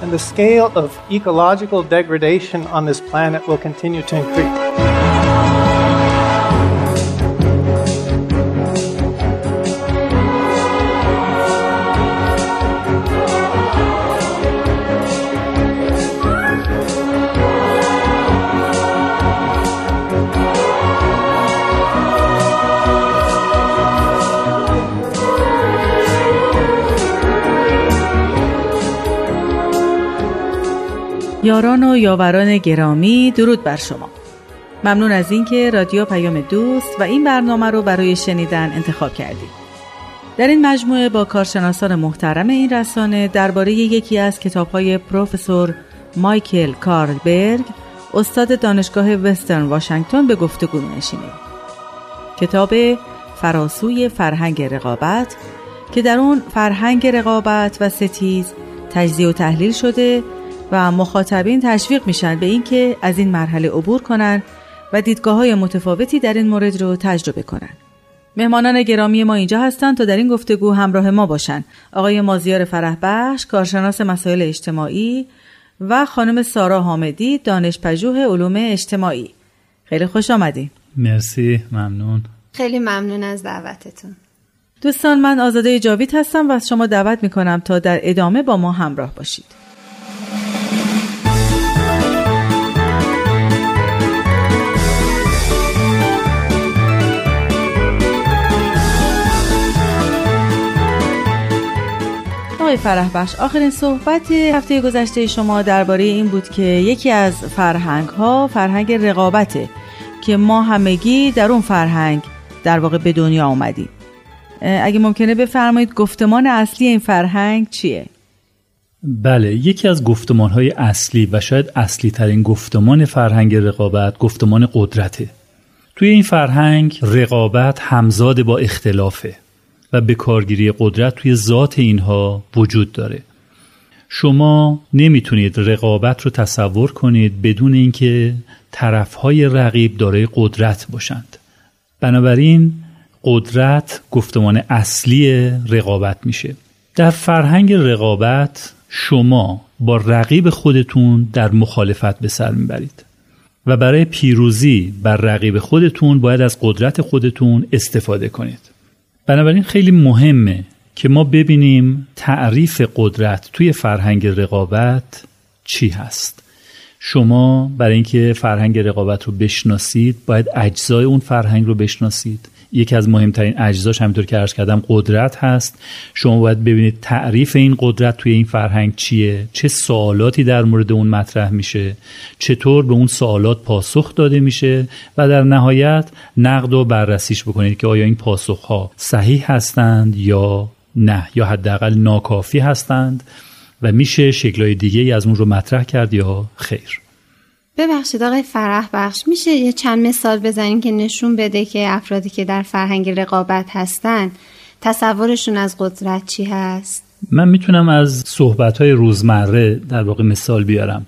and the scale of ecological degradation on this planet will continue to increase. یاران و یاوران گرامی درود بر شما. ممنون از اینکه رادیو پیام دوست و این برنامه رو برای شنیدن انتخاب کردید. در این مجموعه با کارشناسان محترم این رسانه درباره یکی از کتابهای پروفسور مایکل کارلبرگ استاد دانشگاه وسترن واشنگتن به گفتگو نشینیم کتاب فراسوی فرهنگ رقابت که در اون فرهنگ رقابت و ستیز تجزیه و تحلیل شده و مخاطبین تشویق میشن به اینکه از این مرحله عبور کنن و دیدگاه های متفاوتی در این مورد رو تجربه کنن. مهمانان گرامی ما اینجا هستند تا در این گفتگو همراه ما باشند. آقای مازیار فرهبخش، کارشناس مسائل اجتماعی و خانم سارا حامدی، دانشپژوه علوم اجتماعی. خیلی خوش آمدید. مرسی، ممنون. خیلی ممنون از دعوتتون. دوستان من آزاده جاوید هستم و از شما دعوت می کنم تا در ادامه با ما همراه باشید. آقای فرح بخش آخرین صحبت هفته گذشته شما درباره این بود که یکی از فرهنگ ها فرهنگ رقابته که ما همگی در اون فرهنگ در واقع به دنیا آمدیم اگه ممکنه بفرمایید گفتمان اصلی این فرهنگ چیه؟ بله یکی از گفتمان های اصلی و شاید اصلی ترین گفتمان فرهنگ رقابت گفتمان قدرته. توی این فرهنگ رقابت همزاد با اختلافه. و به کارگیری قدرت توی ذات اینها وجود داره. شما نمی‌تونید رقابت رو تصور کنید بدون اینکه طرفهای رقیب دارای قدرت باشند. بنابراین قدرت گفتمان اصلی رقابت میشه. در فرهنگ رقابت شما با رقیب خودتون در مخالفت به سر می‌برید. و برای پیروزی بر رقیب خودتون باید از قدرت خودتون استفاده کنید. بنابراین خیلی مهمه که ما ببینیم تعریف قدرت توی فرهنگ رقابت چی هست. شما برای اینکه فرهنگ رقابت رو بشناسید باید اجزای اون فرهنگ رو بشناسید. یکی از مهمترین اجزاش همینطور که عرض کردم قدرت هست. شما باید ببینید تعریف این قدرت توی این فرهنگ چیه؟ چه سوالاتی در مورد اون مطرح میشه؟ چطور به اون سوالات پاسخ داده میشه؟ و در نهایت نقد و بررسیش بکنید که آیا این پاسخ ها صحیح هستند یا نه یا حداقل ناکافی هستند و میشه شکلهای دیگه از اون رو مطرح کرد یا خیر. ببخشید آقای فرح بخش میشه یه چند مثال بزنین که نشون بده که افرادی که در فرهنگ رقابت هستن تصورشون از قدرت چی هست؟ من می‌تونم از صحبت های روزمره در واقع مثال بیارم.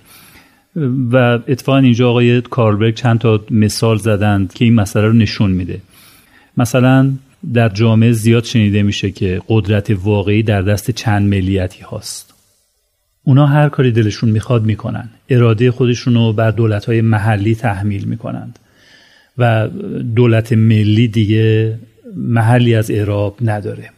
و اتفاقا اینجا آقای کاربرگ چند تا مثال زدند که این مسئله رو نشون میده. مثلا در جامعه زیاد شنیده میشه که قدرت واقعی در دست چند ملیتی هاست. اونا هر کاری دلشون می‌خواد می‌کنن. اراده خودشون رو بر دولت های محلی تحمیل می‌کنند. و دولت ملی دیگه محلی از اعراب نداره.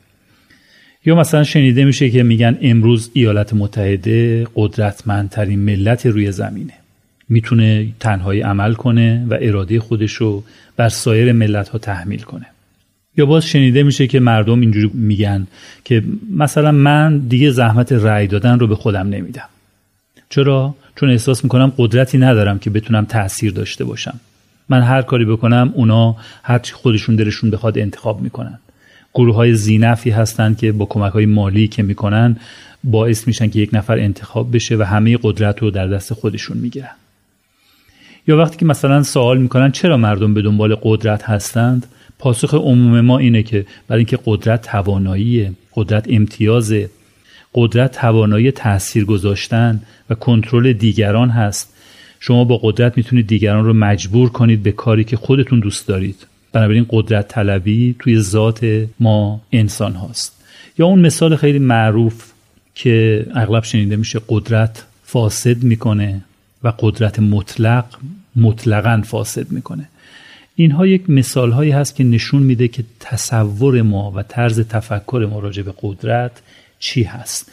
یا مثلا شنیده میشه که میگن امروز ایالات متحده قدرتمندترین ملت روی زمینه. می‌تونه تنهایی عمل کنه و اراده خودش رو بر سایر ملت ها تحمیل کنه. یا باز شنیده میشه که مردم اینجوری میگن که مثلا من دیگه زحمت رأی دادن رو به خودم نمیدم. چرا؟ چون احساس می‌کنم قدرتی ندارم که بتونم تاثیر داشته باشم. من هر کاری بکنم اونا هر چی خودشون دلشون بخواد انتخاب می‌کنن. گروه های زینفی هستند که با کمک های مالی که می‌کنن باعث میشن که یک نفر انتخاب بشه و همه قدرت رو در دست خودشون می‌گیرن. یا وقتی که مثلا سوال می‌کنن چرا مردم به دنبال قدرت هستند پاسخ عموم ما اینه که برای اینکه قدرت توانایی قدرت امتیاز قدرت توانایی تاثیر گذاشتن و کنترل دیگران هست. شما با قدرت می‌تونید دیگران رو مجبور کنید به کاری که خودتون دوست دارید. بنابراین قدرت طلبی توی ذات ما انسان هاست. یا اون مثال خیلی معروف که اغلب شنیده میشه قدرت فاسد می‌کنه و قدرت مطلق مطلقا فاسد می‌کنه. اینها یک مثال هایی هست که نشون میده که تصور ما و طرز تفکر ما راجع به قدرت چی هست.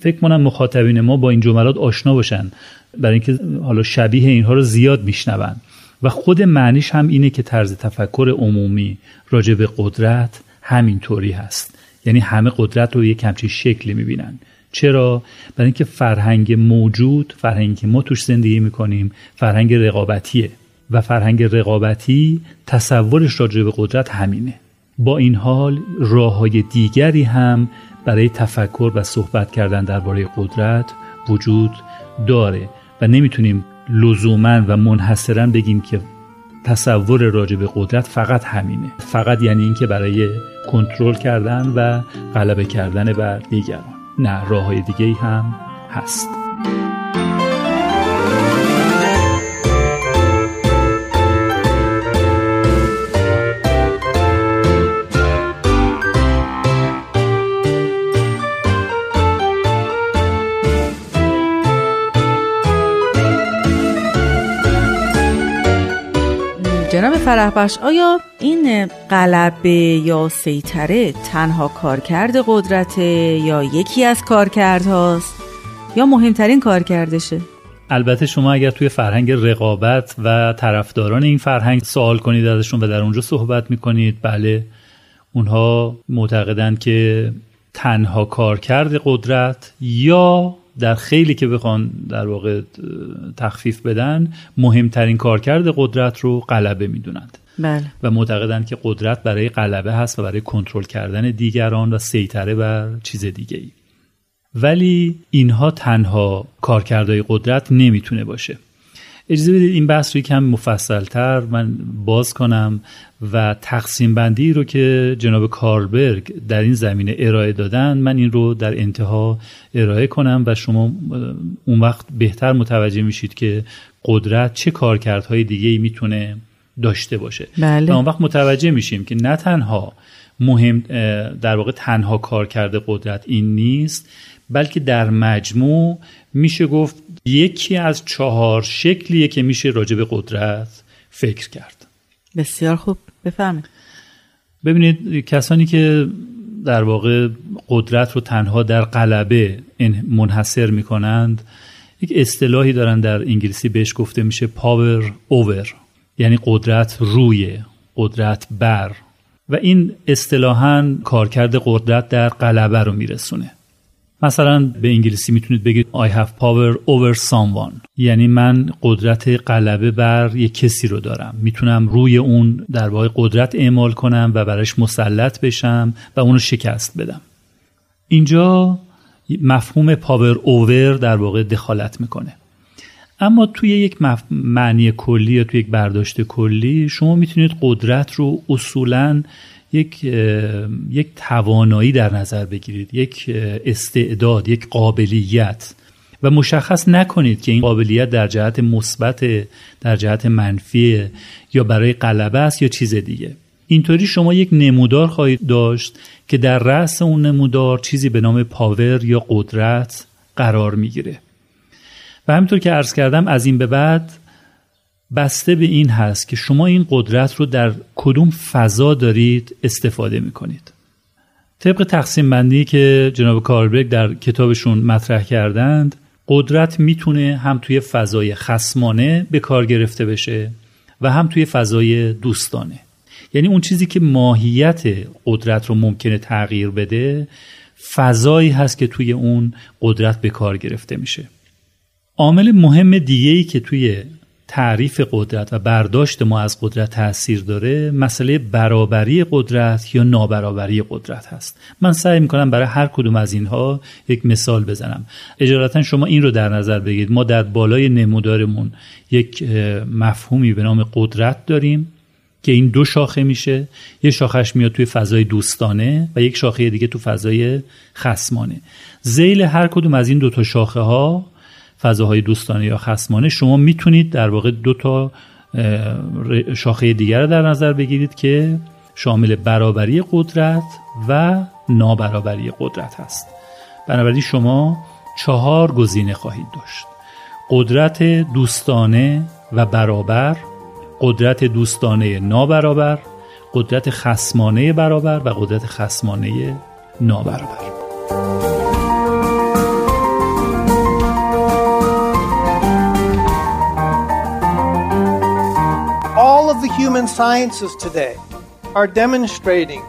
فکر کنم مخاطبین ما با این جملات آشنا باشن برای اینکه حالا شبیه اینها رو زیاد میشنون. و خود معنیش هم اینه که طرز تفکر عمومی راجع به قدرت همینطوری هست. یعنی همه قدرت رو یک همچین شکلی می‌بینن. چرا؟ برای اینکه فرهنگ موجود فرهنگی که ما توش زندگی می‌کنیم فرهنگ رقابتیه. و فرهنگ رقابتی تصورش راجع به قدرت همینه. با این حال راه های دیگری هم برای تفکر و صحبت کردن درباره قدرت وجود داره و نمی‌تونیم لزوما و منحصرا بگیم که تصور راجع به قدرت فقط همینه. فقط یعنی اینکه برای کنترل کردن و غلبه کردن بر دیگران. نه راه های دیگه هم هست. جناب فرحبخش. آیا این قلبه یا سیطره تنها کارکرد قدرته یا یکی از کارکردهاست؟ یا مهمترین کارکردشه؟ البته شما اگر توی فرهنگ رقابت و طرفداران این فرهنگ سوال کنید ازشون و در اونجا صحبت می‌کنید بله اونها معتقدند که تنها کارکرد قدرت یا در خیلی که بخوان در واقع تخفیف بدن مهمترین کارکرد قدرت رو غلبه می‌دونند. بله. و معتقدند که قدرت برای غلبه هست و برای کنترل کردن دیگران و سیطره بر چیز دیگه ای ولی اینها تنها کارکردهای قدرت نمی‌تونه باشه. اجازه بدید این بحث رو یکم مفصلتر من باز کنم و تقسیم بندی رو که جناب کاربرگ در این زمینه ارائه دادن من این رو در انتها ارائه کنم و شما اون وقت بهتر متوجه میشید که قدرت چه کارکردهای دیگه ای می‌تونه داشته باشه بله. و اون وقت متوجه میشیم که نه تنها مهم در واقع تنها کارکرد قدرت این نیست بلکه در مجموع میشه گفت یکی از چهار شکلیه که میشه راجع به قدرت فکر کرد. بسیار خوب. بفهمید ببینید کسانی که در واقع قدرت رو تنها در قلبه منحصر می‌کنند یک اصطلاحی دارن در انگلیسی بهش گفته میشه پاور اوور یعنی قدرت روی قدرت بر. و این اصطلاحا کارکرد قدرت در قلبه رو میرسونه. مثلا به انگلیسی می‌تونید بگید I have power over someone. یعنی من قدرت غلبه بر یک کسی رو دارم. می‌تونم روی اون در واقع قدرت اعمال کنم و براش مسلط بشم و اونو شکست بدم. اینجا مفهوم پاور اوور در واقع دخالت می‌کنه. اما توی یک معنی کلی یا توی یک برداشت کلی شما می‌تونید قدرت رو اصولاً یک یک توانایی در نظر بگیرید یک استعداد یک قابلیت. و مشخص نکنید که این قابلیت در جهت مثبت در جهت منفی یا برای غلبه است یا چیز دیگه. اینطوری شما یک نمودار خواهید داشت که در رأس اون نمودار چیزی به نام پاور یا قدرت قرار می‌گیره. و همینطور که عرض کردم از این به بعد بسته به این هست که شما این قدرت رو در کدوم فضا دارید استفاده می کنید. طبق تقسیم بندی که جناب کاربرگ در کتابشون مطرح کردند قدرت می‌تونه هم توی فضای خسمانه به کار گرفته بشه و هم توی فضای دوستانه یعنی اون چیزی که ماهیت قدرت رو ممکنه تغییر بده فضایی هست که توی اون قدرت به کار گرفته میشه عامل مهم دیگه ای که توی تعریف قدرت و برداشت ما از قدرت تاثیر داره مسئله برابری قدرت یا نابرابری قدرت هست. من سعی می‌کنم برای هر کدوم از اینها یک مثال بزنم. اجارتا شما این رو در نظر بگیرید. ما در بالای نمودارمون یک مفهومی به نام قدرت داریم که این دو شاخه میشه. یه شاخش میاد توی فضای دوستانه و یک شاخه دیگه تو فضای خسمانه زیل هر کدوم از این دو تا شاخه ها فضاهای دوستانه یا خسمانه شما می‌تونید در واقع دو تا شاخه دیگر رو در نظر بگیرید که شامل برابری قدرت و نابرابری قدرت هست. بنابراین شما چهار گزینه خواهید داشت. قدرت دوستانه و برابر قدرت دوستانه نابرابر قدرت خسمانه برابر و قدرت خسمانه نابرابر. The human sciences today are demonstrating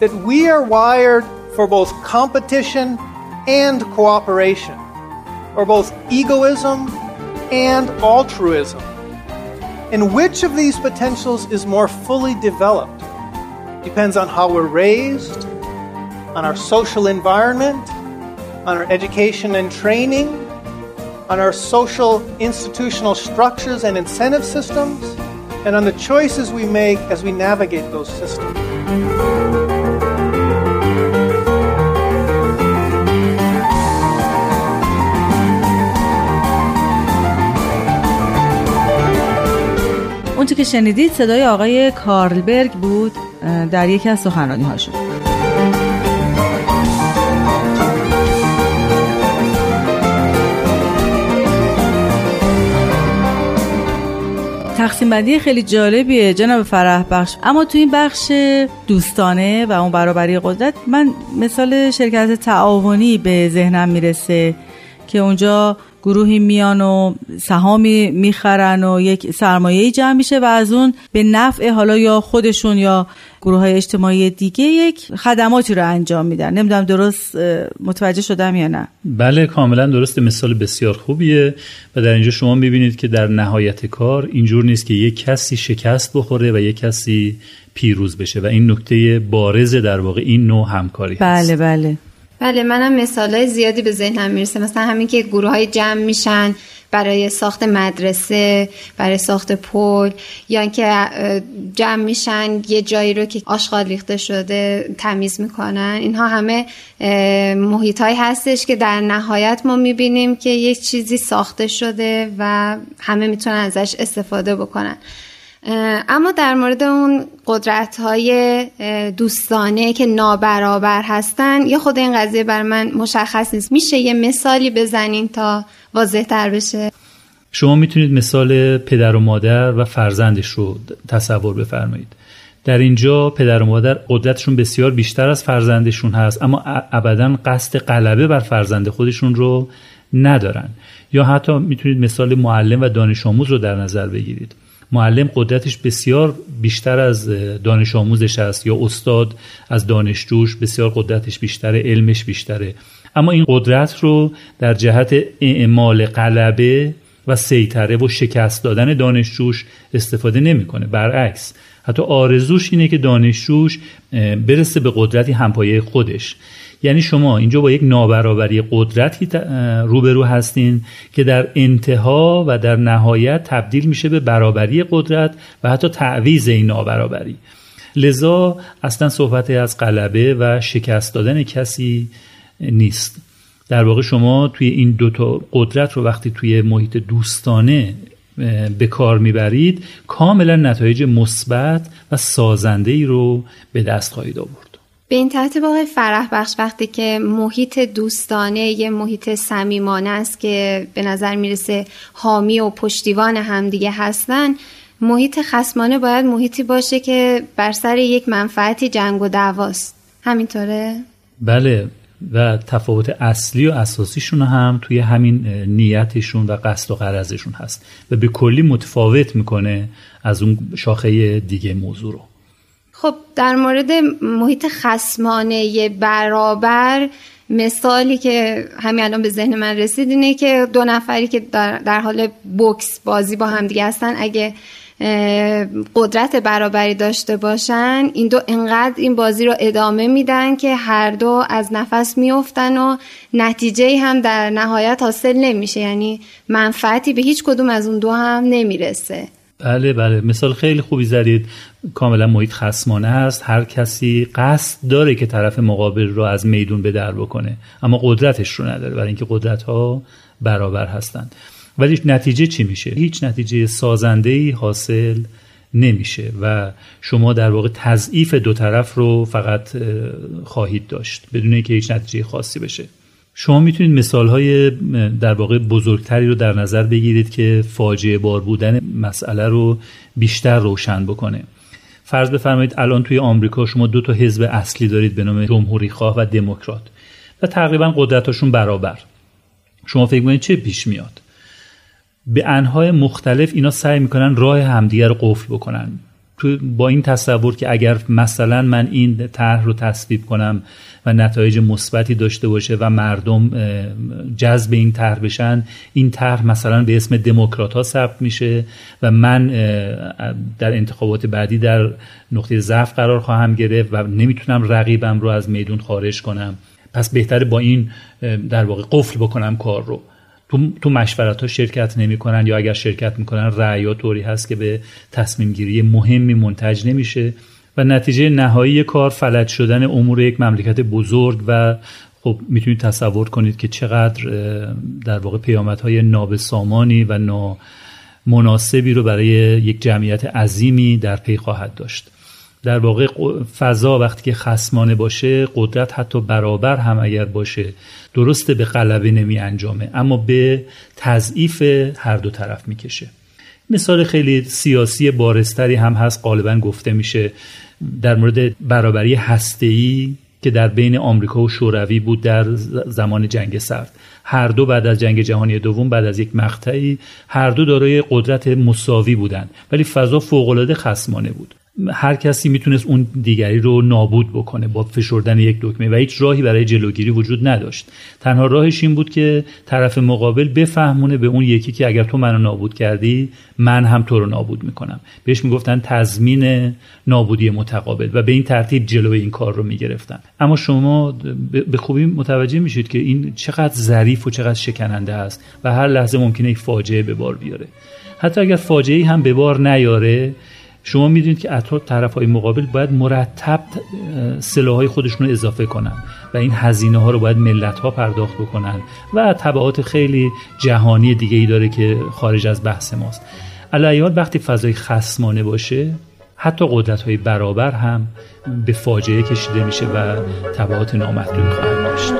that we are wired for both competition and cooperation, or both egoism and altruism. And which of these potentials is more fully developed depends on how we're raised, on our social environment, on our education and training, on our social institutional structures and incentive systems, and on the choices we make as we navigate those systems. اونچه که شنیدید صدای آقای کارلبرگ بود در یکی از سخنرانی هاشون تقسیم بندی خیلی جالبیه جناب فرح بخش. اما تو این بخش دوستانه و اون برابری قدرت من مثال شرکت تعاونی به ذهنم می‌رسه که اونجا گروهی میان و سهامی می‌خرن و یک سرمایه جمع میشه و از اون به نفع حالا یا خودشون یا گروه های اجتماعی دیگه یک خدماتی رو انجام میدن. نمی‌دونم درست متوجه شدم یا نه؟ بله کاملا درست مثال بسیار خوبیه و در اینجا شما می‌بینید که در نهایت کار اینجور نیست که یک کسی شکست بخوره و یک کسی پیروز بشه و این نکته بارز در واقع این نوع همکاری بله بله. بله منم مثال زیادی به ذهنم می‌رسه. مثلا همین که گروه های جمع میشن برای ساخت مدرسه برای ساخت پل یا اینکه جمع میشن یه جایی رو که آشغال ریخته شده تمیز می‌کنن. اینها همه محیط هایی هستش که در نهایت ما می‌بینیم که یک چیزی ساخته شده و همه می‌تونن ازش استفاده بکنن. اما در مورد اون قدرت های دوستانه که نابرابر هستن یه خود این قضیه بر من مشخص نیست. میشه یه مثالی بزنین تا واضح تر بشه؟ شما می‌تونید مثال پدر و مادر و فرزندش رو تصور بفرمایید. در اینجا پدر و مادر قدرتشون بسیار بیشتر از فرزندشون هست اما ابدا قصد غلبه بر فرزند خودشون رو ندارن. یا حتی می‌تونید مثال معلم و دانش آموز رو در نظر بگیرید. معلم قدرتش بسیار بیشتر از دانش آموزش است یا استاد از دانشجوش بسیار قدرتش بیشتره علمش بیشتره. اما این قدرت رو در جهت اعمال غلبه و سیطره و شکست دادن دانشجوش استفاده نمی‌کنه برعکس. حتی آرزوش اینه که دانشجوش برسه به قدرتی همپایه خودش. یعنی شما اینجا با یک نابرابری قدرتی روبرو هستین که در انتها و در نهایت تبدیل میشه به برابری قدرت و حتی تعویز این نابرابری. لذا اصلا صحبت از غلبه و شکست دادن کسی نیست. در واقع شما توی این دوتا قدرت رو وقتی توی محیط دوستانه به کار می‌برید کاملا نتایج مثبت و سازنده ای رو به دست خواهید آورد. به این ترتیب آقای فرح بخش وقتی که محیط دوستانه یه محیط صمیمانه است که به نظر می‌رسه حامی و پشتیوان همدیگه هستن محیط خسمانه باید محیطی باشه که بر سر یک منفعتی جنگ و دعواست همینطوره؟ بله و تفاوت اصلی و اساسیشون هم توی همین نیتشون و قصد و قرضشون هست و به کلی متفاوت می‌کنه از اون شاخه دیگه موضوع رو خب در مورد محیط خسمانه برابر مثالی که همین الان به ذهن من رسید اینه که دو نفری که در, حال بوکس بازی با همدیگه هستن اگه قدرت برابری داشته باشن این دو انقدر این بازی رو ادامه میدن که هر دو از نفس میفتن و نتیجه هم در نهایت حاصل نمیشه. یعنی منفعتی به هیچ کدوم از اون دو هم نمی‌رسه. بله بله. مثال خیلی خوبی زدید. کاملا محیط خسمانه است. هر کسی قصد داره که طرف مقابل رو از میدون به در بکنه اما قدرتش رو نداره برای اینکه قدرت ها برابر هستند. ولی نتیجه چی میشه؟ هیچ نتیجه سازنده ای حاصل نمیشه و شما در واقع تضعیف دو طرف رو فقط خواهید داشت بدون اینکه هیچ نتیجه خاصی بشه. شما می‌تونید مثال های در واقع بزرگتری رو در نظر بگیرید که فاجعه بار بودن مسئله رو بیشتر روشن بکنه. فرض بفرمایید الان توی آمریکا شما دو تا حزب اصلی دارید به نام جمهوری خواه و دموکرات و تقریبا قدرتاشون برابر. شما فکر کنید چه پیش میاد؟ به انهای مختلف اینا سعی می‌کنن راه همدیگر رو قفل بکنن. با این تصور که اگر مثلا من این طرح رو تصویب کنم و نتایج مثبتی داشته باشه و مردم جذب این طرح بشن این طرح مثلا به اسم دموکرات ها ثبت میشه و من در انتخابات بعدی در نقطه ضعف قرار خواهم گرفت و نمی‌تونم رقیبم رو از میدون خارج کنم. پس بهتره با این در واقع قفل بکنم کار رو. تو, تو مشورت ها شرکت نمی‌کنن یا اگر شرکت می‌کنن رعیا طوری هست که به تصمیم گیری مهمی منتج نمیشه و نتیجه نهایی کار فلج شدن امور یک مملکت بزرگ و خب می‌تونید تصور کنید که چقدر در واقع پیامدهای نابسامانی و نامناسبی رو برای یک جمعیت عظیمی در پی خواهد داشت. در واقع فضا وقتی که خسمانه باشه قدرت حتی برابر هم اگر باشه درسته به غلبه نمی انجامه اما به تضعیف هر دو طرف می‌کشه. مثال خیلی سیاسی بارستری هم هست غالبا گفته میشه در مورد برابری هسته‌ای که در بین آمریکا و شوروی بود در زمان جنگ سرد. هر دو بعد از جنگ جهانی دوم بعد از یک مقطعی هر دو دارای قدرت مساوی بودند ولی فضا فوقالعاده خسمانه بود. هر کسی می‌تونست اون دیگری رو نابود بکنه با فشردن یک دکمه و هیچ راهی برای جلوگیری وجود نداشت. تنها راهش این بود که طرف مقابل بفهمونه به اون یکی که اگر تو منو نابود کردی من هم تو رو نابود می‌کنم. بهش می‌گفتن تضمین نابودی متقابل و به این ترتیب جلو این کار رو می‌گرفتن. اما شما به خوبی متوجه میشید که این چقدر ظریف و چقدر شکننده است و هر لحظه ممکنه یک فاجعه به بار بیاره. حتی اگر فاجعه هم به بار نیاره شما می‌دونید که اطراف طرف های مقابل باید مرتب سلاح خودشون رو اضافه کنن و این هزینه ها رو باید ملت ها پرداخت بکنن و طبعات خیلی جهانی دیگه ای داره که خارج از بحث ماست. علیال وقتی فضای خسمانه باشه حتی قدرت های برابر هم به فاجعه کشیده میشه و طبعات نامحدودی خواهد داشت.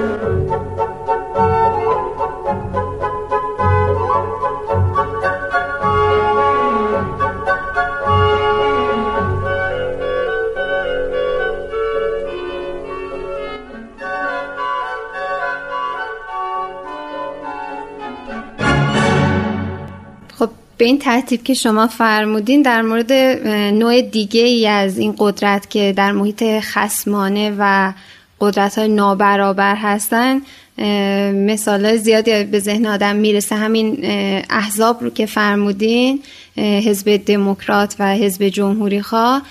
به این ترتیب که شما فرمودین در مورد نوع دیگه ای از این قدرت که در محیط خسمانه و قدرت های نابرابر هستن مثال زیادی به ذهن آدم می‌رسه همین احزاب رو که فرمودین حزب دموکرات و حزب جمهوری خواه.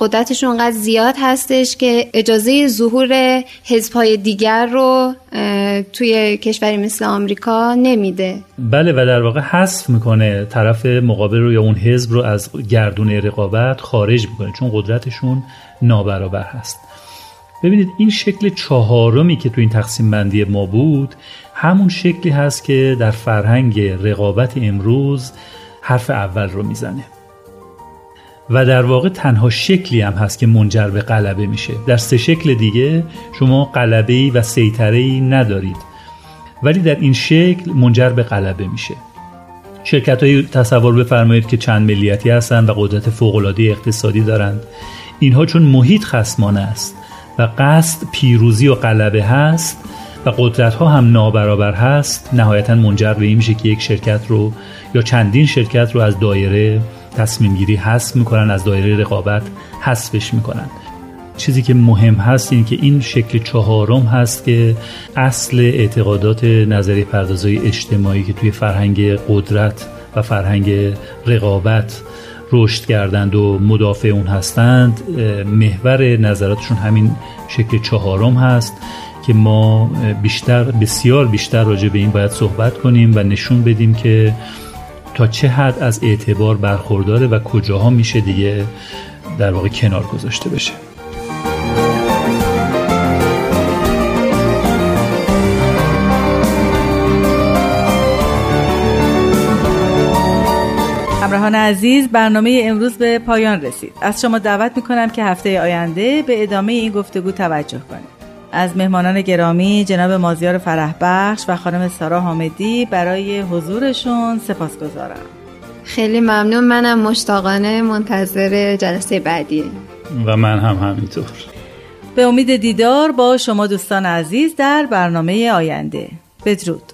قدرتشون اونقدر زیاد هستش که اجازه ظهور حزب های دیگر رو توی کشوری مثل آمریکا نمیده. بله و در واقع حذف می‌کنه طرف مقابل رو یا اون حزب رو از گردون رقابت خارج می‌کنه چون قدرتشون نابرابر هست. ببینید این شکل چهارمی که تو این تقسیم بندی ما بود همون شکلی هست که در فرهنگ رقابت امروز حرف اول رو می‌زنه. و در واقع تنها شکلی هم هست که منجر به غلبه میشه. در سه شکل دیگه شما غلبه و سیطره ندارید. ولی در این شکل منجر به غلبه میشه. شرکت های تصور بفرمایید که چند ملیتی هستند و قدرت فوق اقتصادی دارند. اینها چون محیط خسمانه است. و قصد پیروزی و غلبه هست و قدرت ها هم نابرابر هست نهایتا منجر به این میشه که یک شرکت رو یا چندین شرکت رو از دایره تصمیم گیری حذف می‌کنن از دایره رقابت حذفش می‌کنن. چیزی که مهم هست این که این شکل چهارم هست که اصل اعتقادات نظری پردازای اجتماعی که توی فرهنگ قدرت و فرهنگ رقابت رشد کردند و مدافع اون هستند محور نظراتشون همین شکل چهارم هست که ما بیشتر بسیار بیشتر راجع به این باید صحبت کنیم و نشون بدیم که تا چه حد از اعتبار برخورداره و کجاها میشه دیگه در واقع کنار گذاشته بشه. همراهان عزیز برنامه امروز به پایان رسید. از شما دعوت می‌کنم که هفته آینده به ادامه این گفتگو توجه کنید. از مهمانان گرامی جناب مازیار فرحبخش و خانم سارا حامدی برای حضورشون سپاس گذارم خیلی ممنون. منم مشتاقانه منتظر جلسه بعدی. و من هم همینطور. به امید دیدار با شما دوستان عزیز در برنامه آینده. بدرود.